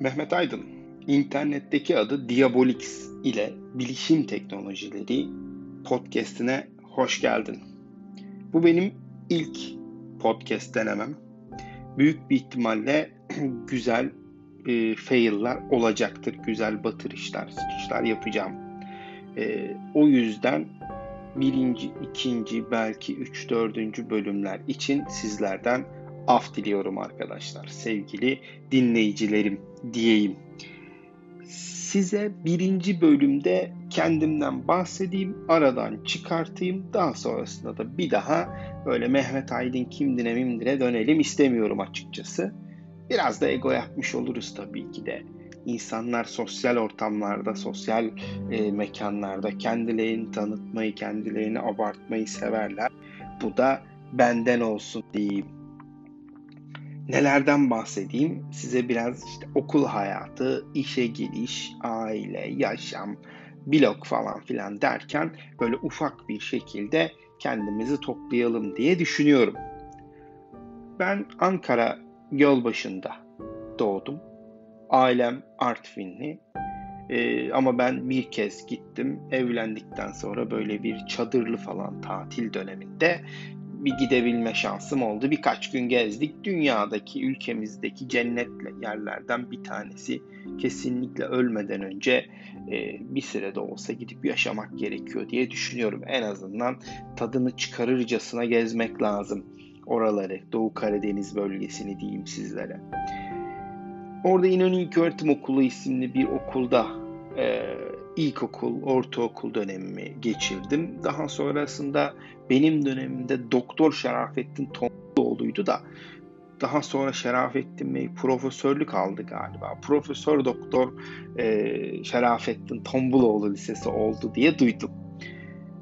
Mehmet Aydın, internetteki adı Diabolix ile Bilişim Teknolojileri podcast'ine hoş geldin. Bu benim ilk podcast denemem. Büyük bir ihtimalle güzel e, fail'lar olacaktır. Güzel batırışlar, sıçışlar yapacağım. E, o yüzden birinci, ikinci, belki üç, dördüncü bölümler için sizlerden af diliyorum arkadaşlar. Sevgili dinleyicilerim diyeyim. Size birinci bölümde kendimden bahsedeyim, aradan çıkartayım. Daha sonrasında da bir daha böyle Mehmet Aydın kimdine mimdine dönelim istemiyorum açıkçası. Biraz da ego yapmış oluruz tabii ki de. İnsanlar sosyal ortamlarda, sosyal e, mekanlarda kendilerini tanıtmayı, kendilerini abartmayı severler. Bu da benden olsun diyeyim nelerden bahsedeyim? Size biraz işte okul hayatı, işe giriş, aile, yaşam, blog falan filan derken böyle ufak bir şekilde kendimizi toplayalım diye düşünüyorum. Ben Ankara Gölbaşı'nda doğdum. Ailem Artvinli. Ee, ama ben bir kez gittim. Evlendikten sonra böyle bir çadırlı falan tatil döneminde bir gidebilme şansım oldu. Birkaç gün gezdik. Dünyadaki, ülkemizdeki cennet yerlerden bir tanesi. Kesinlikle ölmeden önce e, bir sürede olsa gidip yaşamak gerekiyor diye düşünüyorum. En azından tadını çıkarırcasına gezmek lazım oraları. Doğu Karadeniz bölgesini diyeyim sizlere. Orada İnönü İlköğretim Okulu isimli bir okulda e, ilkokul, ortaokul dönemimi geçirdim. Daha sonrasında benim dönemimde Doktor Şerafettin Tomluoğlu'ydu da daha sonra Şerafettin Bey profesörlük aldı galiba. Profesör Doktor e, Şerafettin Tombuloğlu Lisesi oldu diye duydum.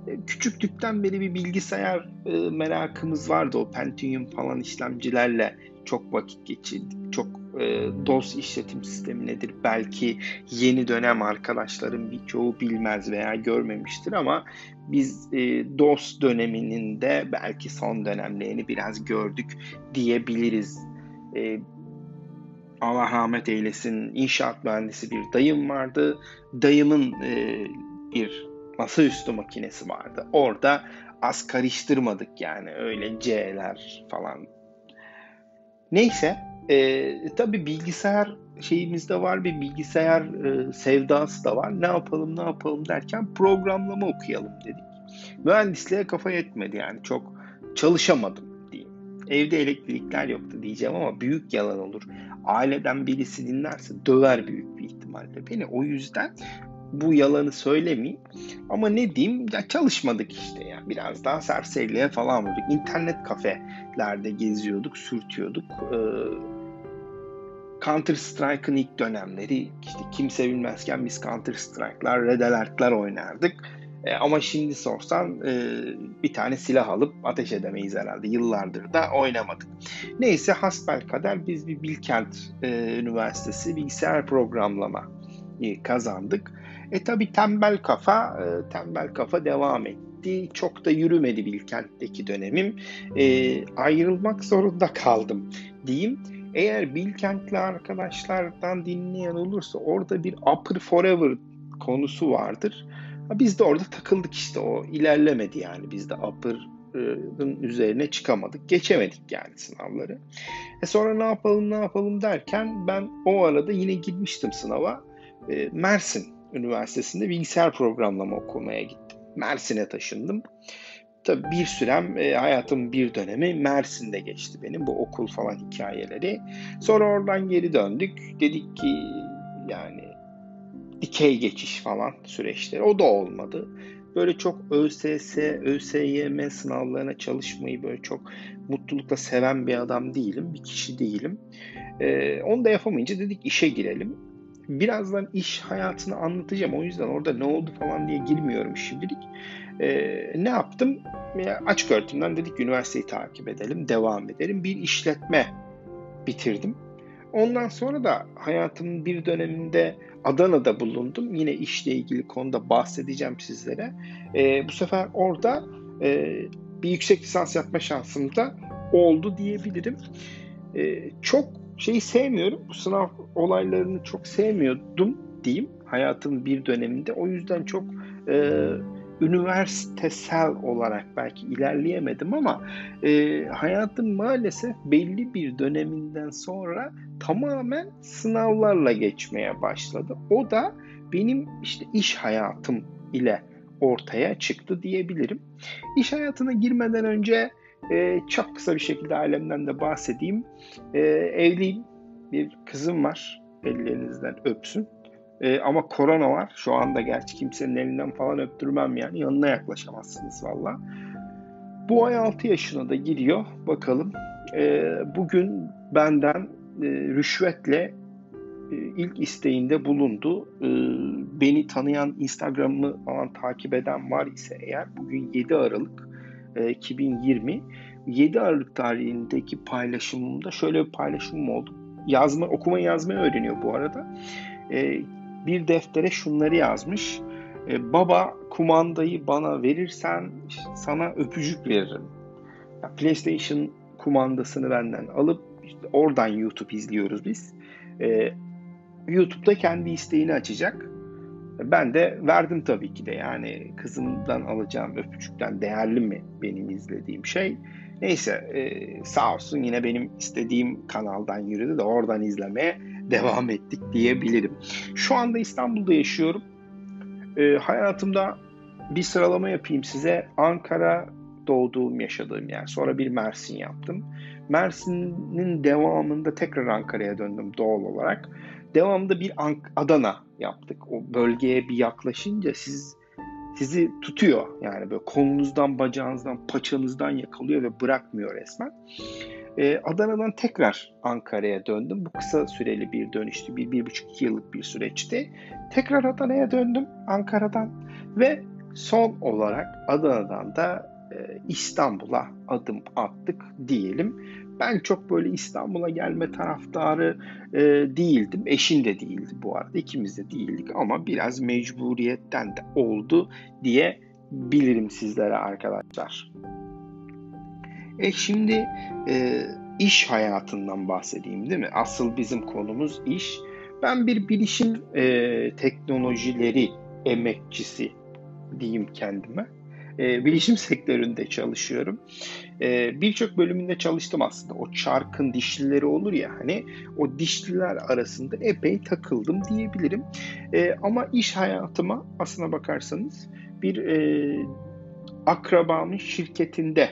E, küçüklükten beri bir bilgisayar e, merakımız vardı. O Pentium falan işlemcilerle çok vakit geçirdik. Çok e, DOS işletim sistemi nedir? Belki yeni dönem arkadaşların birçoğu bilmez veya görmemiştir ama biz e, DOS döneminin de belki son dönemlerini biraz gördük diyebiliriz. E, Allah rahmet eylesin inşaat mühendisi bir dayım vardı. Dayımın e, bir masaüstü makinesi vardı. Orada az karıştırmadık yani öyle C'ler falan. Neyse e, tabii bilgisayar şeyimizde var bir bilgisayar e, sevdası da var. Ne yapalım ne yapalım derken programlama okuyalım dedik. Mühendisliğe kafa yetmedi yani çok çalışamadım diyeyim. Evde elektrikler yoktu diyeceğim ama büyük yalan olur. Aileden birisi dinlerse döver büyük bir ihtimalle beni. O yüzden bu yalanı söylemeyeyim. Ama ne diyeyim ya çalışmadık işte ya. Biraz daha serseriliğe falan vurduk. İnternet kafelerde geziyorduk, sürtüyorduk. Ee, Counter Strike'ın ilk dönemleri işte kimse bilmezken biz Counter Strike'lar, Red Alert'lar oynardık. E, ama şimdi sorsan e, bir tane silah alıp ateş edemeyiz herhalde. Yıllardır da oynamadık. Neyse hasbel kadar biz bir Bilkent e, Üniversitesi bilgisayar programlama kazandık. E tabi tembel kafa, e, tembel kafa devam etti. Çok da yürümedi Bilkent'teki dönemim. E, ayrılmak zorunda kaldım diyeyim. Eğer Bilkent'li arkadaşlardan dinleyen olursa orada bir Upper Forever konusu vardır. Biz de orada takıldık işte o ilerlemedi yani biz de Upper'ın üzerine çıkamadık. Geçemedik yani sınavları. E sonra ne yapalım ne yapalım derken ben o arada yine girmiştim sınava. E, Mersin Üniversitesi'nde bilgisayar programlama okumaya gittim. Mersin'e taşındım. Tabii bir sürem e, hayatım bir dönemi Mersin'de geçti benim bu okul falan hikayeleri. Sonra oradan geri döndük. Dedik ki yani dikey geçiş falan süreçleri. O da olmadı. Böyle çok ÖSS, ÖSYM sınavlarına çalışmayı böyle çok mutlulukla seven bir adam değilim. Bir kişi değilim. Ee, onu da yapamayınca dedik işe girelim. Birazdan iş hayatını anlatacağım. O yüzden orada ne oldu falan diye girmiyorum şimdilik. Ee, ne yaptım? Açık öğretimden dedik üniversiteyi takip edelim, devam edelim. Bir işletme bitirdim. Ondan sonra da hayatımın bir döneminde Adana'da bulundum. Yine işle ilgili konuda bahsedeceğim sizlere. Ee, bu sefer orada e, bir yüksek lisans yapma şansım da oldu diyebilirim. Ee, çok şeyi sevmiyorum. Bu sınav olaylarını çok sevmiyordum diyeyim hayatımın bir döneminde. O yüzden çok e, üniversitesel olarak belki ilerleyemedim ama e, hayatım maalesef belli bir döneminden sonra tamamen sınavlarla geçmeye başladı. O da benim işte iş hayatım ile ortaya çıktı diyebilirim. İş hayatına girmeden önce e, çok kısa bir şekilde ailemden de bahsedeyim. E, evliyim, bir kızım var. Ellerinizden öpsün. E, ama korona var. Şu anda gerçi kimsenin elinden falan öptürmem yani. Yanına yaklaşamazsınız valla. Bu ay 6 yaşına da giriyor. Bakalım. E, bugün benden e, rüşvetle e, ilk isteğinde bulundu. Beni tanıyan, Instagram'ı falan takip eden var ise eğer bugün 7 Aralık 2020 7 Aralık tarihindeki paylaşımımda şöyle bir paylaşımım oldu. Yazma, okuma yazmayı öğreniyor bu arada. E, bir deftere şunları yazmış. E, Baba kumandayı bana verirsen sana öpücük veririm. PlayStation kumandasını benden alıp işte oradan YouTube izliyoruz biz. E, YouTube'da kendi isteğini açacak. Ben de verdim tabii ki de yani kızımdan alacağım öpücükten değerli mi benim izlediğim şey. Neyse e, sağ olsun yine benim istediğim kanaldan yürüdü de oradan izlemeye devam ettik diyebilirim. Şu anda İstanbul'da yaşıyorum. E, hayatımda bir sıralama yapayım size. Ankara doğduğum, yaşadığım yer. Sonra bir Mersin yaptım. Mersin'in devamında tekrar Ankara'ya döndüm doğal olarak. Devamında bir Adana yaptık. O bölgeye bir yaklaşınca siz sizi tutuyor. Yani böyle kolunuzdan, bacağınızdan, paçanızdan yakalıyor ve bırakmıyor resmen. Ee, Adana'dan tekrar Ankara'ya döndüm. Bu kısa süreli bir dönüştü. Bir, bir buçuk iki yıllık bir süreçti. Tekrar Adana'ya döndüm Ankara'dan. Ve son olarak Adana'dan da e, İstanbul'a adım attık diyelim. Ben çok böyle İstanbul'a gelme taraftarı e, değildim. Eşim de değildi bu arada. İkimiz de değildik ama biraz mecburiyetten de oldu diye bilirim sizlere arkadaşlar. E şimdi e, iş hayatından bahsedeyim değil mi? Asıl bizim konumuz iş. Ben bir bilişim e, teknolojileri emekçisi diyeyim kendime e, bilişim sektöründe çalışıyorum. E, Birçok bölümünde çalıştım aslında. O çarkın dişlileri olur ya hani o dişliler arasında epey takıldım diyebilirim. E, ama iş hayatıma aslına bakarsanız bir e, akrabamın şirketinde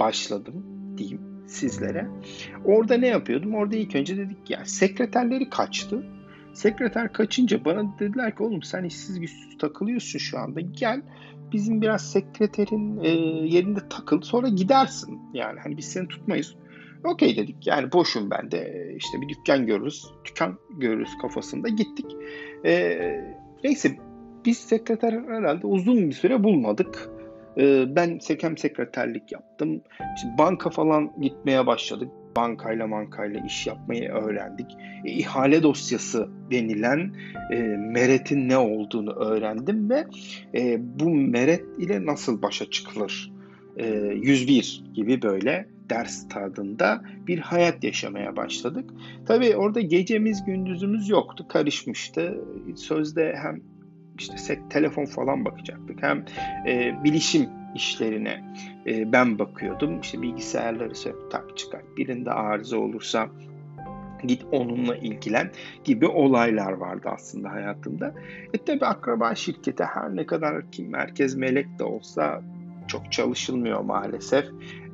başladım diyeyim sizlere. Orada ne yapıyordum? Orada ilk önce dedik ya sekreterleri kaçtı. Sekreter kaçınca bana dediler ki oğlum sen işsiz güçsüz takılıyorsun şu anda. Gel bizim biraz sekreterin e, yerinde takıl sonra gidersin. Yani hani biz seni tutmayız. Okey dedik yani boşum ben de işte bir dükkan görürüz, dükkan görürüz kafasında gittik. E, neyse biz sekreter herhalde uzun bir süre bulmadık. E, ben sekem sekreterlik yaptım. İşte banka falan gitmeye başladık bankayla mankayla iş yapmayı öğrendik. E, ihale dosyası denilen e, meretin ne olduğunu öğrendim ve e, bu meret ile nasıl başa çıkılır? E, 101 gibi böyle ders tadında bir hayat yaşamaya başladık. Tabii orada gecemiz gündüzümüz yoktu, karışmıştı. Sözde hem işte telefon falan bakacaktık hem e, bilişim işlerine e, ben bakıyordum. İşte bilgisayarları sök tak çıkar. Birinde arıza olursa git onunla ilgilen gibi olaylar vardı aslında hayatımda. E tabi akraba şirkete her ne kadar ki merkez melek de olsa çok çalışılmıyor maalesef.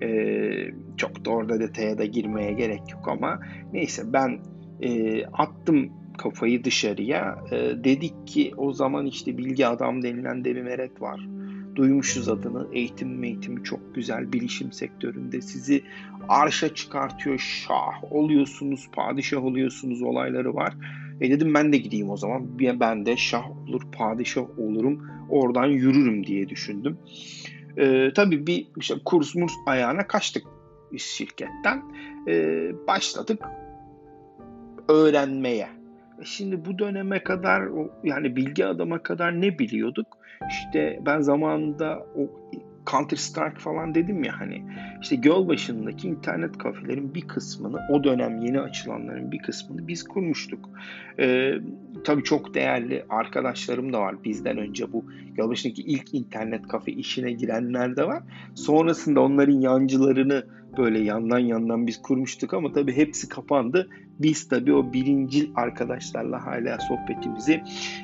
Ee, çok da orada detaya da girmeye gerek yok ama neyse ben e, attım kafayı dışarıya. E, dedik ki o zaman işte bilgi adam denilen de bir meret var duymuşuz adını. Eğitim eğitimi çok güzel bilişim sektöründe sizi arşa çıkartıyor. Şah oluyorsunuz, padişah oluyorsunuz olayları var. E dedim ben de gideyim o zaman. Ben de şah olur, padişah olurum. Oradan yürürüm diye düşündüm. E, tabii bir işte kurs murs ayağına kaçtık şirketten. E, başladık öğrenmeye. E, şimdi bu döneme kadar yani bilgi adama kadar ne biliyorduk? İşte ben zamanında o Counter Strike falan dedim ya hani işte Gölbaşı'ndaki internet kafelerin bir kısmını o dönem yeni açılanların bir kısmını biz kurmuştuk. Ee, tabii çok değerli arkadaşlarım da var bizden önce bu Gölbaşı'ndaki ilk internet kafe işine girenler de var. Sonrasında onların yancılarını böyle yandan yandan biz kurmuştuk ama tabii hepsi kapandı. Biz tabii o birincil arkadaşlarla hala sohbetimizi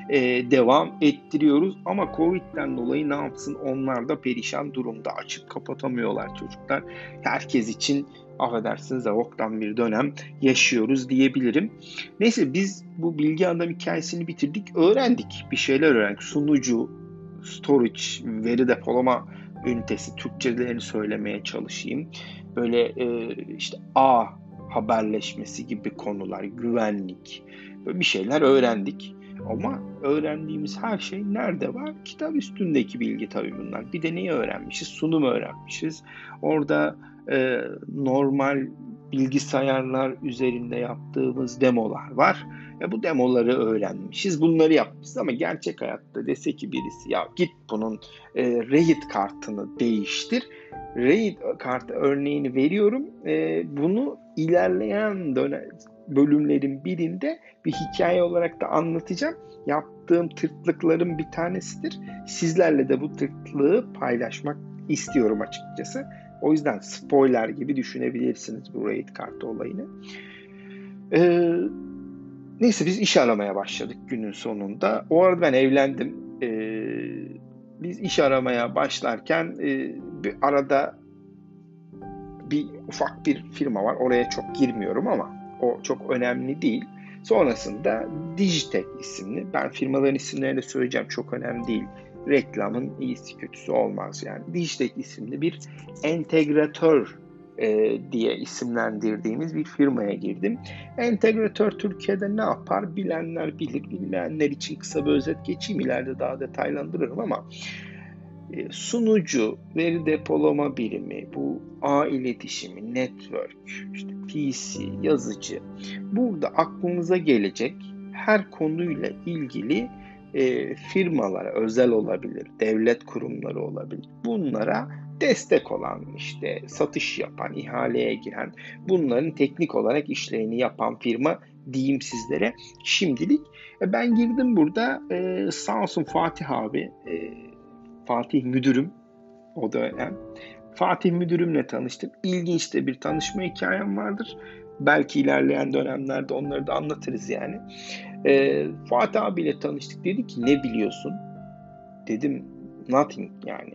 e, devam ettiriyoruz. Ama Covid'den dolayı ne yapsın onlar da perişan durumda. Açıp kapatamıyorlar çocuklar. Herkes için affedersiniz avoktan bir dönem yaşıyoruz diyebilirim. Neyse biz bu bilgi adam hikayesini bitirdik. Öğrendik. Bir şeyler öğrendik. Sunucu, storage, veri depolama ünitesi Türkçelerini söylemeye çalışayım. Böyle e, işte A haberleşmesi gibi konular, güvenlik, böyle bir şeyler öğrendik. Ama öğrendiğimiz her şey nerede var? Kitap üstündeki bilgi tabii bunlar. Bir de neyi öğrenmişiz? Sunum öğrenmişiz. Orada e, normal bilgisayarlar üzerinde yaptığımız demolar var. E, bu demoları öğrenmişiz. Bunları yapmışız ama gerçek hayatta dese ki birisi ya git bunun e, RAID kartını değiştir. RAID kartı örneğini veriyorum. E, bunu ilerleyen dönem bölümlerin birinde bir hikaye olarak da anlatacağım. Yaptığım tırtlıkların bir tanesidir. Sizlerle de bu tırtlığı paylaşmak istiyorum açıkçası. O yüzden spoiler gibi düşünebilirsiniz bu raid kartı olayını. Ee, neyse biz iş aramaya başladık günün sonunda. O arada ben evlendim. Ee, biz iş aramaya başlarken e, bir arada bir ufak bir firma var. Oraya çok girmiyorum ama o çok önemli değil. Sonrasında Digitek isimli, ben firmaların isimlerini söyleyeceğim çok önemli değil. Reklamın iyisi kötüsü olmaz yani. Digitek isimli bir entegratör e, diye isimlendirdiğimiz bir firmaya girdim. Entegratör Türkiye'de ne yapar bilenler bilir, bilmeyenler için kısa bir özet geçeyim ileride daha detaylandırırım ama e, sunucu, veri depolama birimi, bu ağ iletişimi, network, işte PC, yazıcı. Burada aklınıza gelecek her konuyla ilgili e, firmalara, özel olabilir, devlet kurumları olabilir. Bunlara destek olan, işte satış yapan, ihaleye giren, bunların teknik olarak işlerini yapan firma diyeyim sizlere şimdilik. E, ben girdim burada, e, sağ olsun Fatih abi, e, Fatih müdürüm o dönem. Fatih müdürümle tanıştım. İlginç de bir tanışma hikayem vardır. Belki ilerleyen dönemlerde onları da anlatırız yani. Ee, Fatih abiyle tanıştık. Dedi ki ne biliyorsun? Dedim nothing yani.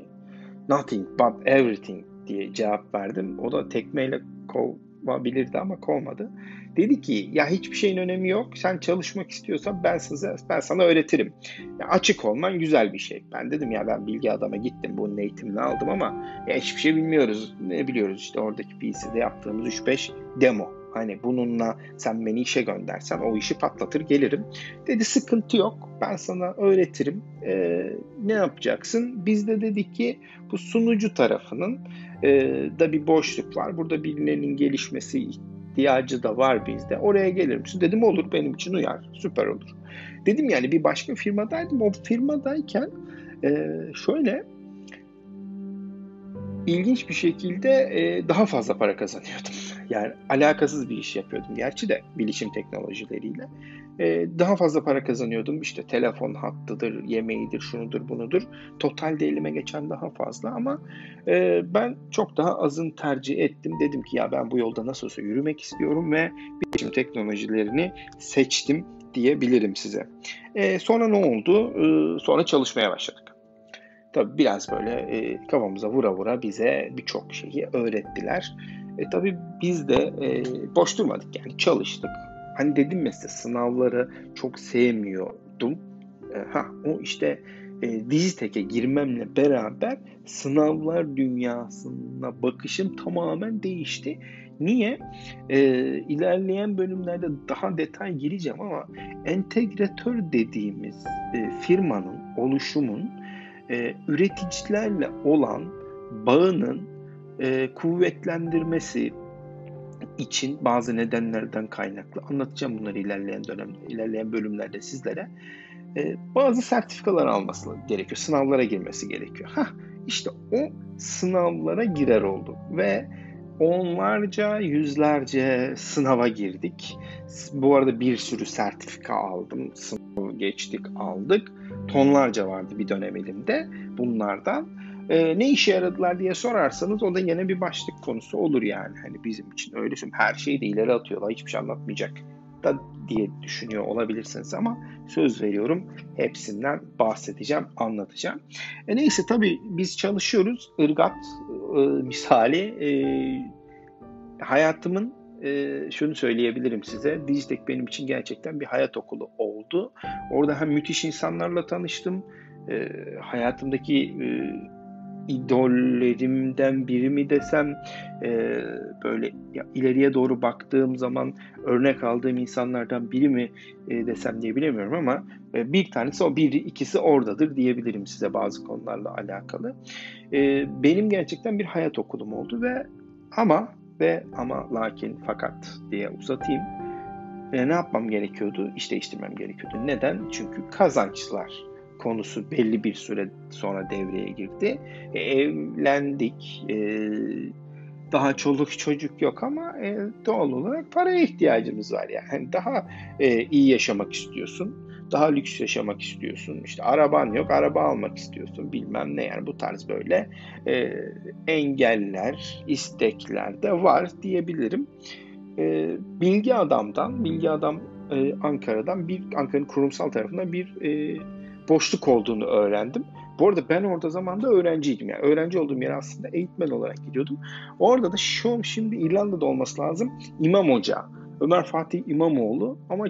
Nothing but everything diye cevap verdim. O da tekmeyle kovabilirdi ama kovmadı. Dedi ki ya hiçbir şeyin önemi yok. Sen çalışmak istiyorsan ben sana, ben sana öğretirim. Ya açık olman güzel bir şey. Ben dedim ya ben bilgi adama gittim bunun eğitimini aldım ama ya hiçbir şey bilmiyoruz. Ne biliyoruz işte oradaki PC'de yaptığımız 3-5 demo. Hani bununla sen beni işe göndersen o işi patlatır gelirim. Dedi sıkıntı yok ben sana öğretirim. Ee, ne yapacaksın? Biz de dedik ki bu sunucu tarafının e, da bir boşluk var. Burada birilerinin gelişmesi ihtiyacı da var bizde. Oraya gelir misin? Dedim olur benim için uyar. Süper olur. Dedim yani bir başka firmadaydım. O firmadayken e, şöyle ilginç bir şekilde e, daha fazla para kazanıyordum. Yani alakasız bir iş yapıyordum gerçi de bilişim teknolojileriyle. E, daha fazla para kazanıyordum. İşte telefon hattıdır, yemeğidir, şunudur, bunudur. Totalde elime geçen daha fazla ama e, ben çok daha azın tercih ettim. Dedim ki ya ben bu yolda nasıl olsa yürümek istiyorum ve bilişim teknolojilerini seçtim diyebilirim size. E, sonra ne oldu? E, sonra çalışmaya başladık. Tabii biraz böyle e, kafamıza vura vura bize birçok şeyi öğrettiler. E, tabii biz de e, boş durmadık yani çalıştık. Hani dedim mesela sınavları çok sevmiyordum. E, ha o işte e, Dijitek'e girmemle beraber sınavlar dünyasına bakışım tamamen değişti. Niye? E, ilerleyen bölümlerde daha detay gireceğim ama entegratör dediğimiz e, firmanın, oluşumun e, üreticilerle olan bağının e, kuvvetlendirmesi için bazı nedenlerden kaynaklı anlatacağım bunları ilerleyen dönemde, ilerleyen bölümlerde sizlere. E, bazı sertifikalar alması gerekiyor, sınavlara girmesi gerekiyor. Hah, işte o sınavlara girer olduk ve onlarca, yüzlerce sınava girdik. Bu arada bir sürü sertifika aldım. Sınavı geçtik, aldık. Tonlarca vardı bir dönem elimde bunlardan. Ee, ne işe yaradılar diye sorarsanız o da yine bir başlık konusu olur yani. Hani bizim için öyle. Her şeyi de ileri atıyorlar. Hiçbir şey anlatmayacak da diye düşünüyor olabilirsiniz ama söz veriyorum hepsinden bahsedeceğim, anlatacağım. E neyse tabii biz çalışıyoruz. Irgat e, misali e, hayatımın e, şunu söyleyebilirim size. Dijitek benim için gerçekten bir hayat okulu oldu. Orada hem müthiş insanlarla tanıştım. E, hayatımdaki e, idollerimden biri mi desem e, böyle ya, ileriye doğru baktığım zaman örnek aldığım insanlardan biri mi e, desem diye bilemiyorum ama e, bir tanesi o biri ikisi oradadır diyebilirim size bazı konularla alakalı. E, benim gerçekten bir hayat okulum oldu ve ama ve ama lakin fakat diye uzatayım. E, ne yapmam gerekiyordu? İş değiştirmem gerekiyordu. Neden? Çünkü kazançlar konusu belli bir süre sonra devreye girdi. E, evlendik, e, daha çoluk çocuk yok ama e, doğal olarak paraya ihtiyacımız var yani. Daha e, iyi yaşamak istiyorsun, daha lüks yaşamak istiyorsun. İşte araban yok, araba almak istiyorsun, bilmem ne yani bu tarz böyle e, engeller, istekler de var diyebilirim. E, bilgi adamdan, bilgi adam e, Ankara'dan bir Ankara'nın kurumsal tarafından bir e, boşluk olduğunu öğrendim. Bu arada ben orada zamanda öğrenciydim. Yani öğrenci olduğum yer aslında eğitmen olarak gidiyordum. Orada da şu şimdi İrlanda'da olması lazım. İmam Hoca. Ömer Fatih İmamoğlu ama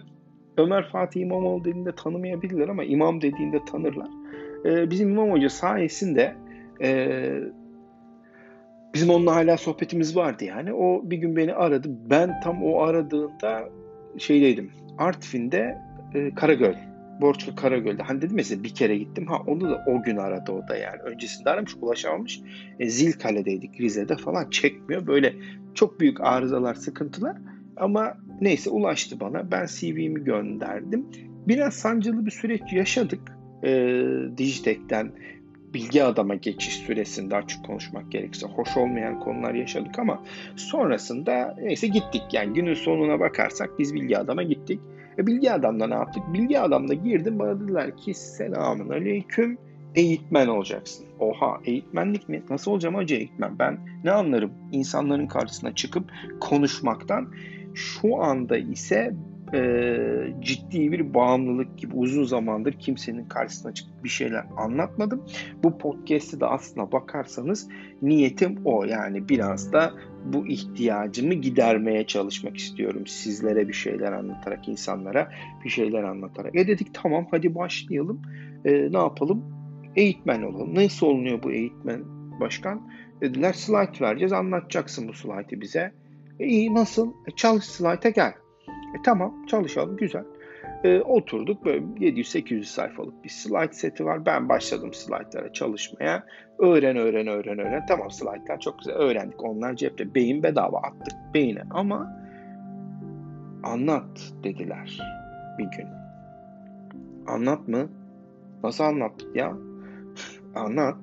Ömer Fatih İmamoğlu dediğinde tanımayabilirler ama imam dediğinde tanırlar. Ee, bizim İmam Hoca sayesinde e, bizim onunla hala sohbetimiz vardı yani. O bir gün beni aradı. Ben tam o aradığında şeydeydim. Artvin'de e, Karagöl Borçlu Karagöl'de. Hani dedim ya size bir kere gittim. Ha onu da o gün aradı o da yani. Öncesinde aramış ulaşamamış. E, Zilkale'deydik Rize'de falan çekmiyor. Böyle çok büyük arızalar, sıkıntılar. Ama neyse ulaştı bana. Ben CV'mi gönderdim. Biraz sancılı bir süreç yaşadık. E, Dijitek'ten bilgi adama geçiş süresinde açık konuşmak gerekirse hoş olmayan konular yaşadık ama sonrasında neyse gittik. Yani günün sonuna bakarsak biz bilgi adama gittik. E, bilgi adamda ne yaptık? Bilgi adamda girdim bana dediler ki selamun aleyküm eğitmen olacaksın. Oha eğitmenlik mi? Nasıl olacağım hoca eğitmen? Ben ne anlarım insanların karşısına çıkıp konuşmaktan. Şu anda ise e, ciddi bir bağımlılık gibi uzun zamandır kimsenin karşısına çıkıp bir şeyler anlatmadım. Bu podcast'i de aslına bakarsanız niyetim o. Yani biraz da bu ihtiyacımı gidermeye çalışmak istiyorum. Sizlere bir şeyler anlatarak, insanlara bir şeyler anlatarak. E dedik tamam hadi başlayalım. E, ne yapalım? Eğitmen olalım. Nasıl olunuyor bu eğitmen başkan? Dediler slide vereceğiz anlatacaksın bu slide'ı bize. E, iyi nasıl? E, çalış slide'a gel. E, tamam çalışalım güzel. E, oturduk böyle 700-800 sayfalık bir slide seti var. Ben başladım slaytlara çalışmaya. Öğren öğren öğren öğren. Tamam slaytlar çok güzel öğrendik. Onlar cepte. Beyin bedava attık beyine ama anlat dediler bir gün. Anlat mı? Nasıl anlattık ya? anlat.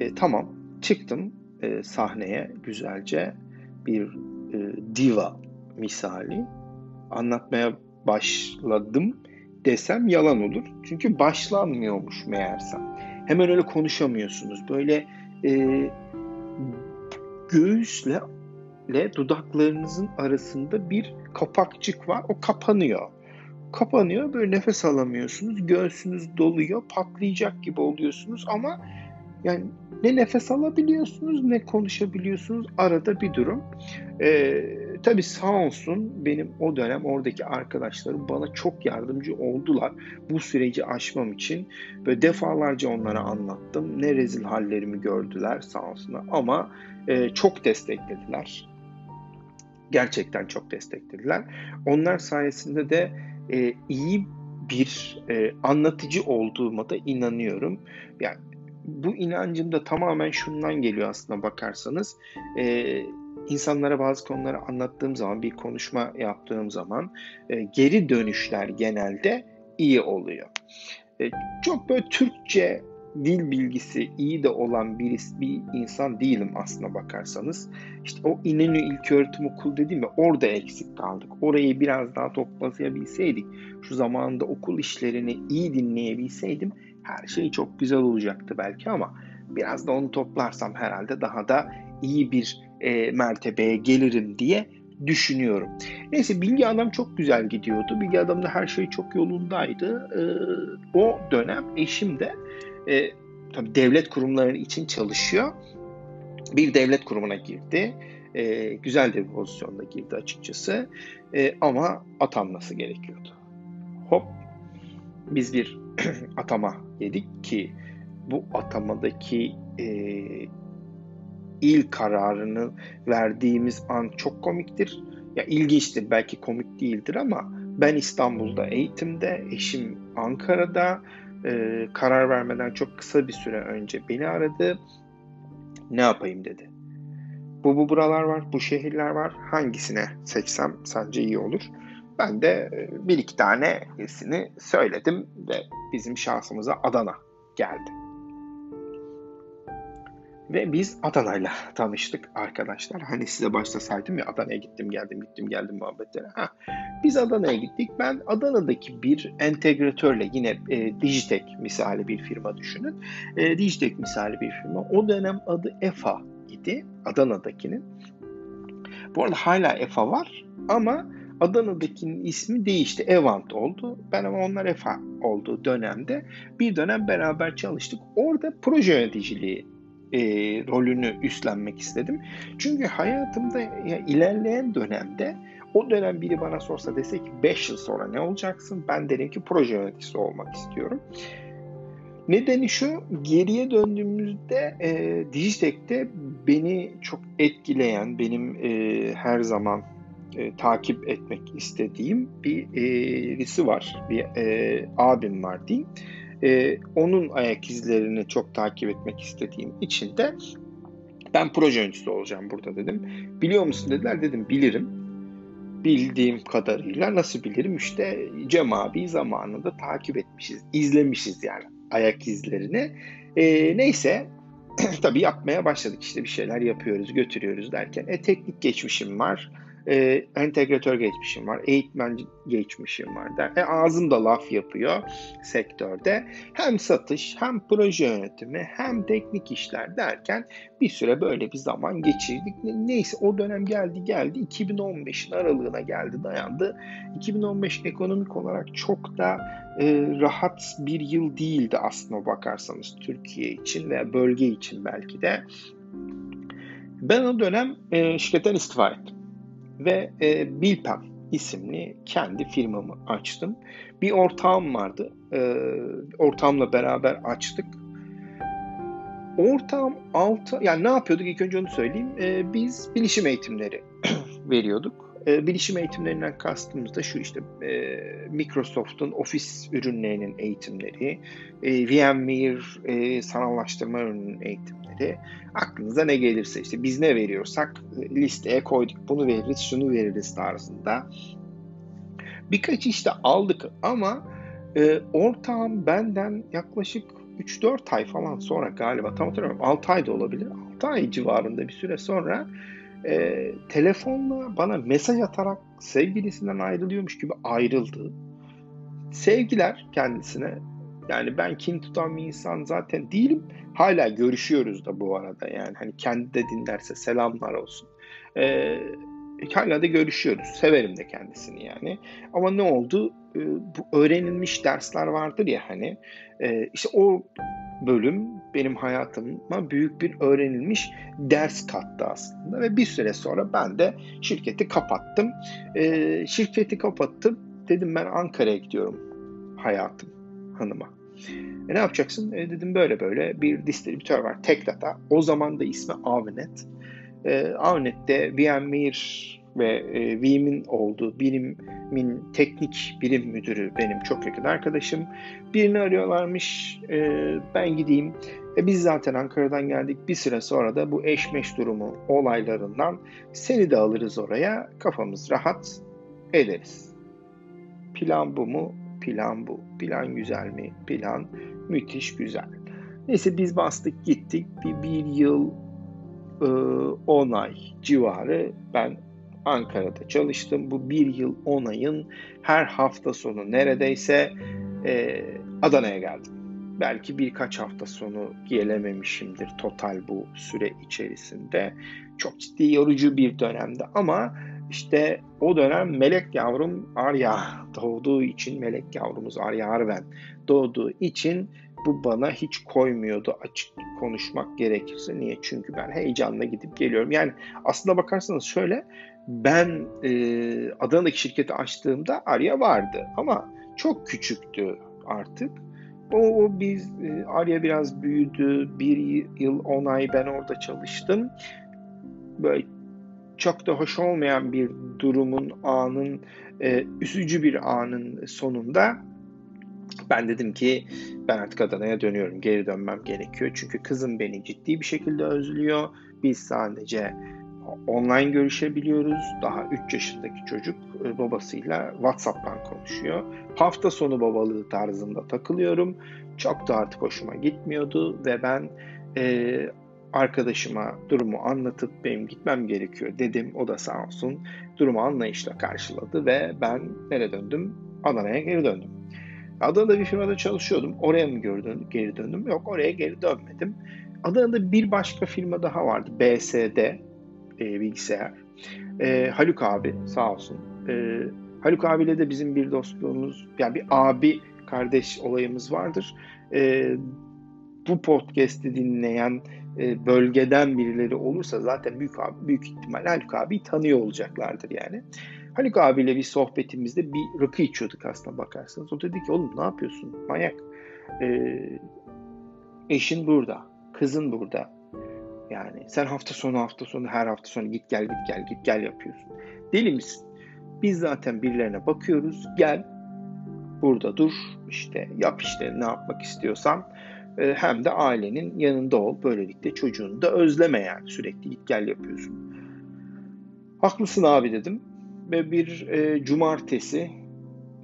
E, tamam çıktım e, sahneye güzelce bir e, diva misali anlatmaya başladım desem yalan olur. Çünkü başlanmıyormuş meğersem. Hemen öyle konuşamıyorsunuz. Böyle e, göğüsle ile dudaklarınızın arasında bir kapakçık var. O kapanıyor. Kapanıyor. Böyle nefes alamıyorsunuz. Göğsünüz doluyor. Patlayacak gibi oluyorsunuz ama yani ne nefes alabiliyorsunuz ne konuşabiliyorsunuz. Arada bir durum. Ee, tabii sağ olsun benim o dönem oradaki arkadaşlarım bana çok yardımcı oldular. Bu süreci aşmam için ve defalarca onlara anlattım. Ne rezil hallerimi gördüler sağ olsunlar ama e, çok desteklediler. Gerçekten çok desteklediler. Onlar sayesinde de e, iyi bir e, anlatıcı olduğuma da inanıyorum. Yani bu inancım da tamamen şundan geliyor aslında bakarsanız. E, insanlara bazı konuları anlattığım zaman, bir konuşma yaptığım zaman e, geri dönüşler genelde iyi oluyor. E, çok böyle Türkçe dil bilgisi iyi de olan birisi, bir insan değilim aslına bakarsanız. İşte o İnönü İlköğretim Okulu dedim ya orada eksik kaldık. Orayı biraz daha toplayabilseydik, şu zamanda okul işlerini iyi dinleyebilseydim her şey çok güzel olacaktı belki ama biraz da onu toplarsam herhalde daha da iyi bir e, mertebeye gelirim diye düşünüyorum. Neyse Bilgi Adam çok güzel gidiyordu. Bilgi Adam'da her şey çok yolundaydı. Ee, o dönem eşim de e, tabii devlet kurumları için çalışıyor. Bir devlet kurumuna girdi. E, güzel de bir pozisyonda girdi açıkçası. E, ama atanması gerekiyordu. Hop biz bir atama yedik ki bu atamadaki e, il kararını verdiğimiz an çok komiktir. Ya ilginçtir belki komik değildir ama ben İstanbul'da eğitimde, eşim Ankara'da e, karar vermeden çok kısa bir süre önce beni aradı. Ne yapayım dedi. Bu bu buralar var, bu şehirler var. Hangisine seçsem sence iyi olur? Ben de e, bir iki tanesini söyledim ve bizim şansımıza Adana geldi. Ve biz Adana'yla tanıştık arkadaşlar. Hani size başta saydım ya Adana'ya gittim geldim gittim geldim muhabbetlere. Ha, biz Adana'ya gittik. Ben Adana'daki bir entegratörle yine e, Digitek misali bir firma düşünün. E, Digitek misali bir firma. O dönem adı EFA idi Adana'dakinin. Bu arada hala EFA var ama Adana'dakinin ismi değişti. Evant oldu. Ben ama onlar EFA olduğu dönemde bir dönem beraber çalıştık. Orada proje yöneticiliği e, rolünü üstlenmek istedim. Çünkü hayatımda ya, ilerleyen dönemde o dönem biri bana sorsa dese ki 5 yıl sonra ne olacaksın? Ben derim ki proje yöneticisi olmak istiyorum. Nedeni şu, geriye döndüğümüzde e, Digitek'te beni çok etkileyen, benim e, her zaman e, takip etmek istediğim bir e, birisi var, bir e, abim var diyeyim e, onun ayak izlerini çok takip etmek istediğim için de ben proje yöneticisi olacağım burada dedim. Biliyor musun dediler dedim bilirim. Bildiğim kadarıyla nasıl bilirim işte Cem abi zamanında takip etmişiz, izlemişiz yani ayak izlerini. E, neyse tabii yapmaya başladık işte bir şeyler yapıyoruz, götürüyoruz derken e, teknik geçmişim var e, entegratör geçmişim var, eğitmen geçmişim var der. E, ağzımda laf yapıyor sektörde. Hem satış, hem proje yönetimi, hem teknik işler derken bir süre böyle bir zaman geçirdik. Neyse o dönem geldi geldi 2015'in aralığına geldi dayandı. 2015 ekonomik olarak çok da e, rahat bir yıl değildi aslında bakarsanız Türkiye için veya bölge için belki de. Ben o dönem e, şirketten istifa ettim ve e, Bilpem isimli kendi firmamı açtım. Bir ortağım vardı. E, ortağımla beraber açtık. Ortağım altı, yani ne yapıyorduk ilk önce onu söyleyeyim. E, biz bilişim eğitimleri veriyorduk. E, bilişim eğitimlerinden kastımız da şu işte e, Microsoft'un Office ürünlerinin eğitimleri, e, VMware e, sanallaştırma ürününün eğitimleri. Aklınıza ne gelirse işte biz ne veriyorsak e, listeye koyduk. Bunu veririz, şunu veririz tarzında. Birkaç işte aldık ama e, ortağım benden yaklaşık 3-4 ay falan sonra galiba tam hatırlamıyorum 6 ay da olabilir. 6 ay civarında bir süre sonra e, telefonla bana mesaj atarak sevgilisinden ayrılıyormuş gibi ayrıldı. Sevgiler kendisine. Yani ben kin tutan bir insan zaten değilim. Hala görüşüyoruz da bu arada yani. Hani kendi de dinlerse selamlar olsun. Ee, hala da görüşüyoruz. Severim de kendisini yani. Ama ne oldu? Ee, bu öğrenilmiş dersler vardır ya hani. E, işte o bölüm benim hayatıma büyük bir öğrenilmiş ders kattı aslında ve bir süre sonra ben de şirketi kapattım. E, şirketi kapattım. Dedim ben Ankara'ya gidiyorum hayatım hanıma. E ne yapacaksın? E dedim böyle böyle bir distribütör var. Tek Data. O zaman da ismi Avnet. E, Avnet'te VMware ve e, VM'in olduğu birimin teknik birim müdürü benim çok yakın arkadaşım. Birini arıyorlarmış, e, ben gideyim. E, biz zaten Ankara'dan geldik. Bir süre sonra da bu eşmeş durumu olaylarından seni de alırız oraya. Kafamız rahat ederiz. Plan bu mu? Plan bu. Plan güzel mi? Plan müthiş güzel. Neyse biz bastık gittik. Bir, bir yıl 10 e, ay civarı ben Ankara'da çalıştım. Bu bir yıl 10 ayın her hafta sonu neredeyse e, Adana'ya geldim. Belki birkaç hafta sonu gelememişimdir total bu süre içerisinde. Çok ciddi yorucu bir dönemdi ama işte o dönem melek yavrum Arya doğduğu için melek yavrumuz Arya Arven doğduğu için bu bana hiç koymuyordu açık konuşmak gerekirse. Niye? Çünkü ben heyecanla gidip geliyorum. Yani aslında bakarsanız şöyle ben e, Adana'daki şirketi açtığımda Arya vardı ama çok küçüktü artık. O, o biz e, Arya biraz büyüdü. Bir yıl on ay ben orada çalıştım. Böyle çok da hoş olmayan bir durumun anın e, üzücü bir anın sonunda ben dedim ki ben artık Adana'ya dönüyorum. Geri dönmem gerekiyor. Çünkü kızım beni ciddi bir şekilde özlüyor. Biz sadece online görüşebiliyoruz. Daha 3 yaşındaki çocuk e, babasıyla WhatsApp'tan konuşuyor. Hafta sonu babalığı tarzında takılıyorum. Çok da artık hoşuma gitmiyordu ve ben e, arkadaşıma durumu anlatıp benim gitmem gerekiyor dedim. O da sağ olsun durumu anlayışla karşıladı ve ben nereye döndüm? Adana'ya geri döndüm. Adana'da bir firmada çalışıyordum. Oraya mı geri döndüm? Yok oraya geri dönmedim. Adana'da bir başka firma daha vardı. BSD e, bilgisayar. E, Haluk abi sağ olsun. E, Haluk abiyle de bizim bir dostluğumuz, yani bir abi kardeş olayımız vardır. E, bu podcast'i dinleyen e, bölgeden birileri olursa zaten büyük abi, büyük ihtimal Haluk abi tanıyor olacaklardır yani. Haluk abiyle bir sohbetimizde bir rakı içiyorduk aslında bakarsanız. O dedi ki oğlum ne yapıyorsun manyak. E, eşin burada, kızın burada. Yani sen hafta sonu hafta sonu her hafta sonu git gel git gel git gel yapıyorsun. Deli misin? Biz zaten birilerine bakıyoruz. Gel burada dur işte yap işte ne yapmak istiyorsan e, hem de ailenin yanında ol. Böylelikle çocuğunu da özleme yani sürekli git gel yapıyorsun. Haklısın abi dedim ve bir e, cumartesi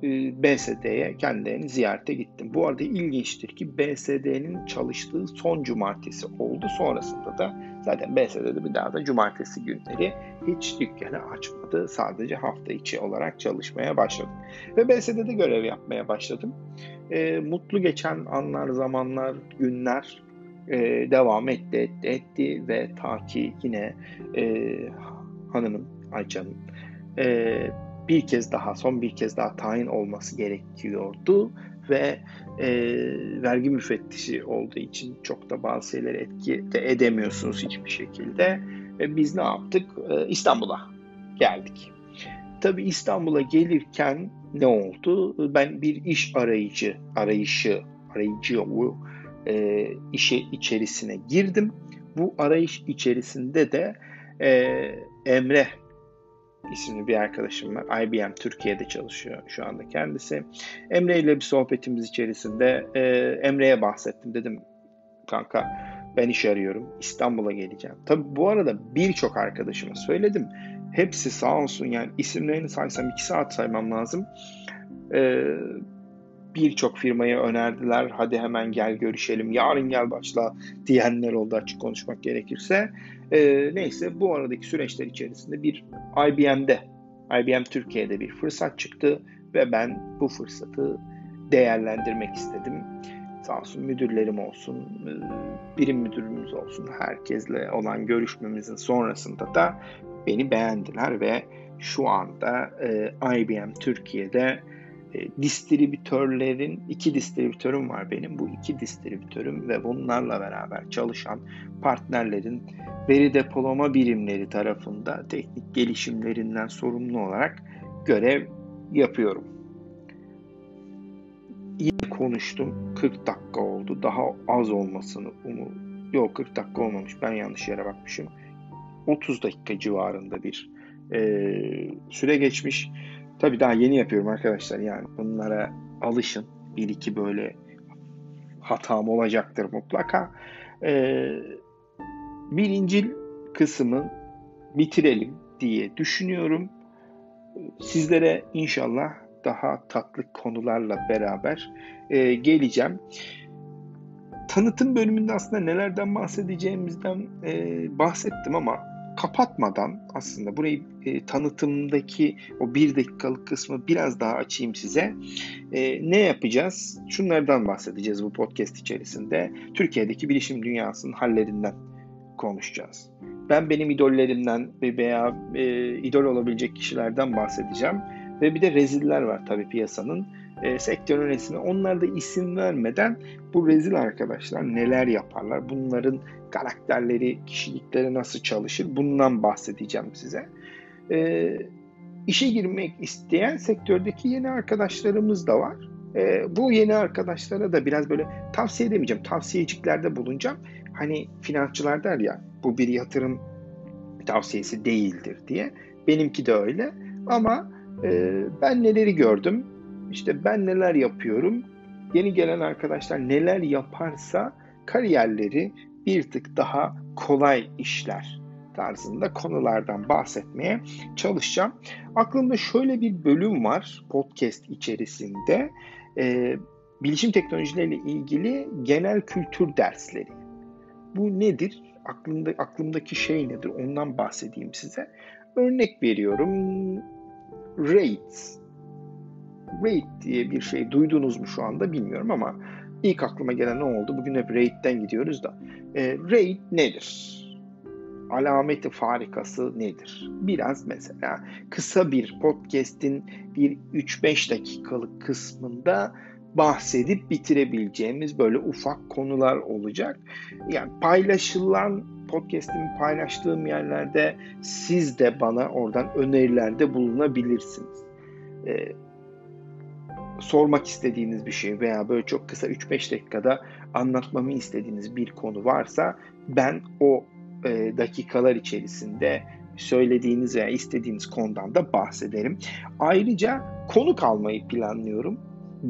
e, BSD'ye kendilerini ziyarete gittim. Bu arada ilginçtir ki BSD'nin çalıştığı son cumartesi oldu. Sonrasında da zaten BSD'de bir daha da cumartesi günleri hiç dükkanı açmadı. Sadece hafta içi olarak çalışmaya başladım. Ve BSD'de görev yapmaya başladım. E, mutlu geçen anlar, zamanlar, günler e, devam etti, etti, etti ve ta ki yine e, hanımın, Aycan'ın e, bir kez daha, son bir kez daha tayin olması gerekiyordu ve e, vergi müfettişi olduğu için çok da bazı şeyleri etki de edemiyorsunuz hiçbir şekilde. Ve biz ne yaptık? E, İstanbul'a geldik. Tabii İstanbul'a gelirken ne oldu? Ben bir iş arayıcı, arayışı, arayıcı o e, işe içerisine girdim. Bu arayış içerisinde de e, Emre isimli bir arkadaşım var. IBM Türkiye'de çalışıyor şu anda kendisi. Emre ile bir sohbetimiz içerisinde e, Emre'ye bahsettim. Dedim kanka ben iş arıyorum. İstanbul'a geleceğim. Tabi bu arada birçok arkadaşıma söyledim. Hepsi sağ olsun yani isimlerini saysam iki saat saymam lazım. Ee, birçok firmayı önerdiler. Hadi hemen gel görüşelim. Yarın gel başla diyenler oldu açık konuşmak gerekirse. E, neyse bu aradaki süreçler içerisinde bir IBM'de, IBM Türkiye'de bir fırsat çıktı ve ben bu fırsatı değerlendirmek istedim. Sağ olsun müdürlerim olsun, e, birim müdürümüz olsun, herkesle olan görüşmemizin sonrasında da beni beğendiler ve şu anda e, IBM Türkiye'de e, distribütörlerin, iki distribütörüm var benim. Bu iki distribütörüm ve bunlarla beraber çalışan partnerlerin veri depolama birimleri tarafında teknik gelişimlerinden sorumlu olarak görev yapıyorum. İyi konuştum. 40 dakika oldu. Daha az olmasını umu Yok 40 dakika olmamış. Ben yanlış yere bakmışım. 30 dakika civarında bir e, süre geçmiş. Tabii daha yeni yapıyorum arkadaşlar. Yani bunlara alışın. Bir iki böyle hatam olacaktır mutlaka. Ee, birinci kısmı bitirelim diye düşünüyorum. Sizlere inşallah daha tatlı konularla beraber e, geleceğim. tanıtım bölümünde aslında nelerden bahsedeceğimizden e, bahsettim ama kapatmadan aslında burayı e, tanıtımdaki o bir dakikalık kısmı biraz daha açayım size. E, ne yapacağız? Şunlardan bahsedeceğiz bu podcast içerisinde. Türkiye'deki bilişim dünyasının hallerinden konuşacağız. Ben benim idollerimden veya e, idol olabilecek kişilerden bahsedeceğim. Ve bir de reziller var tabii piyasanın e, sektörün resmi. Onlar da isim vermeden bu rezil arkadaşlar neler yaparlar, bunların karakterleri, kişilikleri nasıl çalışır bundan bahsedeceğim size. E, işe girmek isteyen sektördeki yeni arkadaşlarımız da var. E, bu yeni arkadaşlara da biraz böyle tavsiye edemeyeceğim, tavsiyeciklerde bulunacağım. Hani finansçılar der ya bu bir yatırım tavsiyesi değildir diye. Benimki de öyle. Ama e, ben neleri gördüm, işte ben neler yapıyorum, yeni gelen arkadaşlar neler yaparsa kariyerleri bir tık daha kolay işler tarzında konulardan bahsetmeye çalışacağım. Aklımda şöyle bir bölüm var podcast içerisinde. E, bilişim teknolojileriyle ilgili genel kültür dersleri. Bu nedir? Aklımda, aklımdaki şey nedir? Ondan bahsedeyim size. Örnek veriyorum. Rates RAID diye bir şey duydunuz mu şu anda bilmiyorum ama ilk aklıma gelen ne oldu? Bugün hep RAID'den gidiyoruz da. E, RAID nedir? Alameti farikası nedir? Biraz mesela kısa bir podcast'in bir 3-5 dakikalık kısmında bahsedip bitirebileceğimiz böyle ufak konular olacak. Yani paylaşılan podcast'imi paylaştığım yerlerde siz de bana oradan önerilerde bulunabilirsiniz. Ee, sormak istediğiniz bir şey veya böyle çok kısa 3-5 dakikada anlatmamı istediğiniz bir konu varsa ben o e, dakikalar içerisinde söylediğiniz veya istediğiniz konudan da bahsederim. Ayrıca konu kalmayı planlıyorum.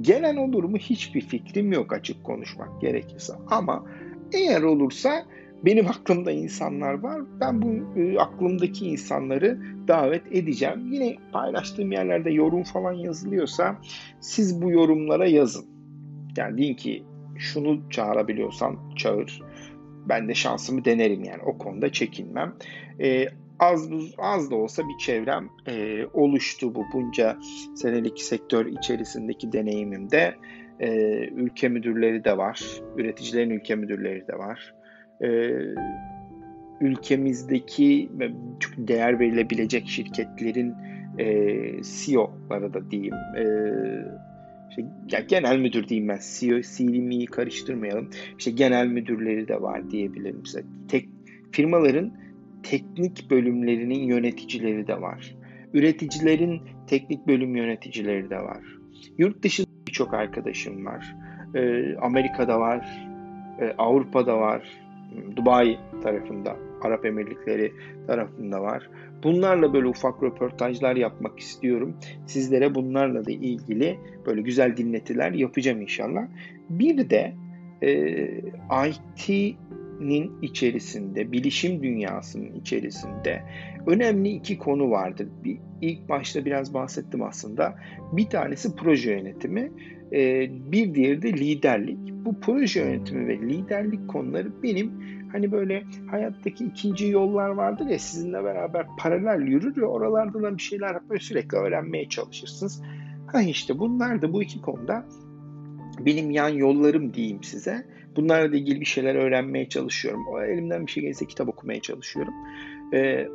Gelen olur mu hiçbir fikrim yok açık konuşmak gerekirse. Ama eğer olursa benim aklımda insanlar var. Ben bu e, aklımdaki insanları davet edeceğim. Yine paylaştığım yerlerde yorum falan yazılıyorsa siz bu yorumlara yazın. Yani deyin ki şunu çağırabiliyorsan çağır. Ben de şansımı denerim yani o konuda çekinmem. E, az az da olsa bir çevrem e, oluştu bu bunca senelik sektör içerisindeki deneyimimde. E, ülke müdürleri de var, üreticilerin ülke müdürleri de var e, ülkemizdeki çok değer verilebilecek şirketlerin e, CEO'ları da diyeyim. E, işte, ya genel müdür diyeyim ben. CEO, CEO'yi karıştırmayalım. İşte genel müdürleri de var diyebilirim size. Tek, firmaların teknik bölümlerinin yöneticileri de var. Üreticilerin teknik bölüm yöneticileri de var. Yurt dışında birçok arkadaşım var. Ee, Amerika'da var, e, Avrupa'da var, Dubai tarafında, Arap Emirlikleri tarafında var. Bunlarla böyle ufak röportajlar yapmak istiyorum. Sizlere bunlarla da ilgili böyle güzel dinletiler yapacağım inşallah. Bir de e, IT'nin içerisinde, bilişim dünyasının içerisinde önemli iki konu vardır. Bir, ilk başta biraz bahsettim aslında. Bir tanesi proje yönetimi, bir diğeri de liderlik. Bu proje yönetimi ve liderlik konuları benim hani böyle hayattaki ikinci yollar vardır ya sizinle beraber paralel yürür ve oralarda da bir şeyler böyle sürekli öğrenmeye çalışırsınız. Ha işte bunlar da bu iki konuda benim yan yollarım diyeyim size. Bunlarla ilgili bir şeyler öğrenmeye çalışıyorum. O elimden bir şey gelirse kitap okumaya çalışıyorum. Ee,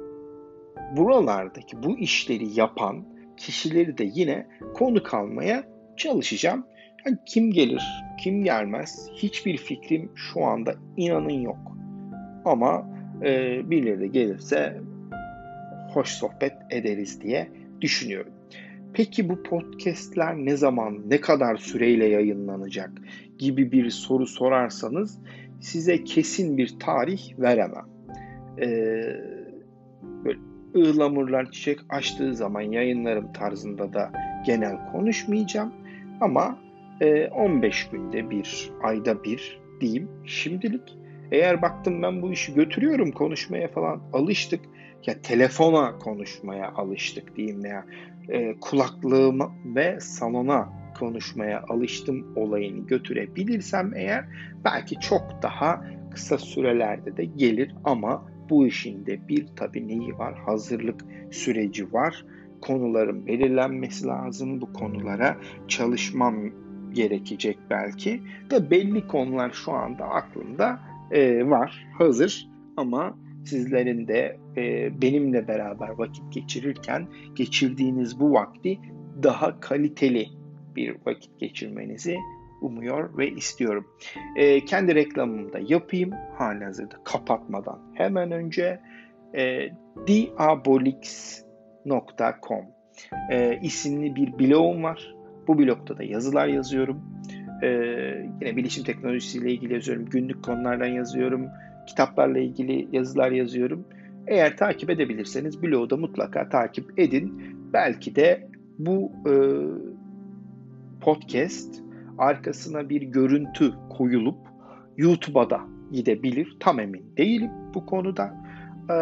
buralardaki bu işleri yapan kişileri de yine konu kalmaya çalışacağım. Yani kim gelir, kim gelmez hiçbir fikrim şu anda inanın yok. Ama e, birileri gelirse hoş sohbet ederiz diye düşünüyorum. Peki bu podcastler ne zaman, ne kadar süreyle yayınlanacak gibi bir soru sorarsanız size kesin bir tarih veremem. Ee, böyle ıhlamurlar çiçek açtığı zaman yayınlarım tarzında da genel konuşmayacağım. Ama e, 15 günde bir, ayda bir diyeyim şimdilik. Eğer baktım ben bu işi götürüyorum konuşmaya falan alıştık. Ya telefona konuşmaya alıştık diyeyim veya e, kulaklığıma ve salona konuşmaya alıştım olayını götürebilirsem eğer belki çok daha kısa sürelerde de gelir ama bu işin de bir tabi neyi var? Hazırlık süreci var. Konuların belirlenmesi lazım. Bu konulara çalışmam gerekecek belki. Ve belli konular şu anda aklımda e, var, hazır ama sizlerin de e, benimle beraber vakit geçirirken geçirdiğiniz bu vakti daha kaliteli bir vakit geçirmenizi umuyor ve istiyorum. E, kendi reklamımı da yapayım halihazırda kapatmadan hemen önce e, diabolix.com e, isimli bir blogum var. Bu blogda da yazılar yazıyorum. E, yine bilişim teknolojisiyle ilgili yazıyorum. Günlük konulardan yazıyorum. Kitaplarla ilgili yazılar yazıyorum. Eğer takip edebilirseniz blogu da mutlaka takip edin. Belki de bu e, podcast arkasına bir görüntü koyulup YouTube'a da gidebilir. Tam emin değilim bu konuda. Ee,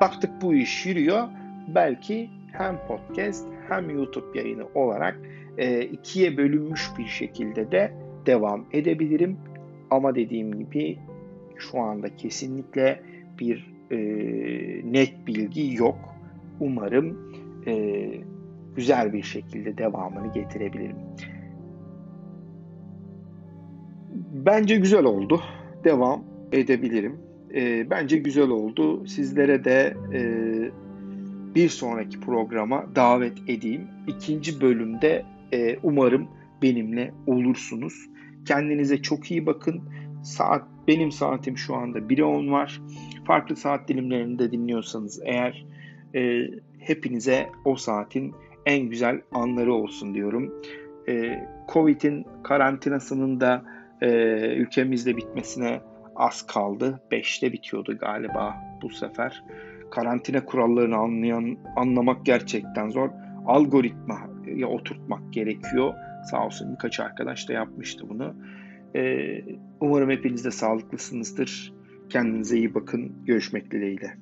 baktık bu iş yürüyor. Belki hem podcast hem YouTube yayını olarak e, ikiye bölünmüş bir şekilde de devam edebilirim. Ama dediğim gibi şu anda kesinlikle bir e, net bilgi yok. Umarım e, güzel bir şekilde devamını getirebilirim. Bence güzel oldu. Devam edebilirim. E, bence güzel oldu. Sizlere de e, bir sonraki programa davet edeyim. İkinci bölümde e, umarım benimle olursunuz. Kendinize çok iyi bakın. Saat benim saatim şu anda 1'e 10 var. Farklı saat dilimlerinde dinliyorsanız eğer e, hepinize o saatin en güzel anları olsun diyorum. E, Covid'in karantinasının da e, ülkemizde bitmesine az kaldı. 5'te bitiyordu galiba bu sefer. Karantina kurallarını anlayan anlamak gerçekten zor. Algoritmaya oturtmak gerekiyor. Sağ olsun birkaç arkadaş da yapmıştı bunu. Ee, umarım hepiniz de sağlıklısınızdır. Kendinize iyi bakın. Görüşmek dileğiyle.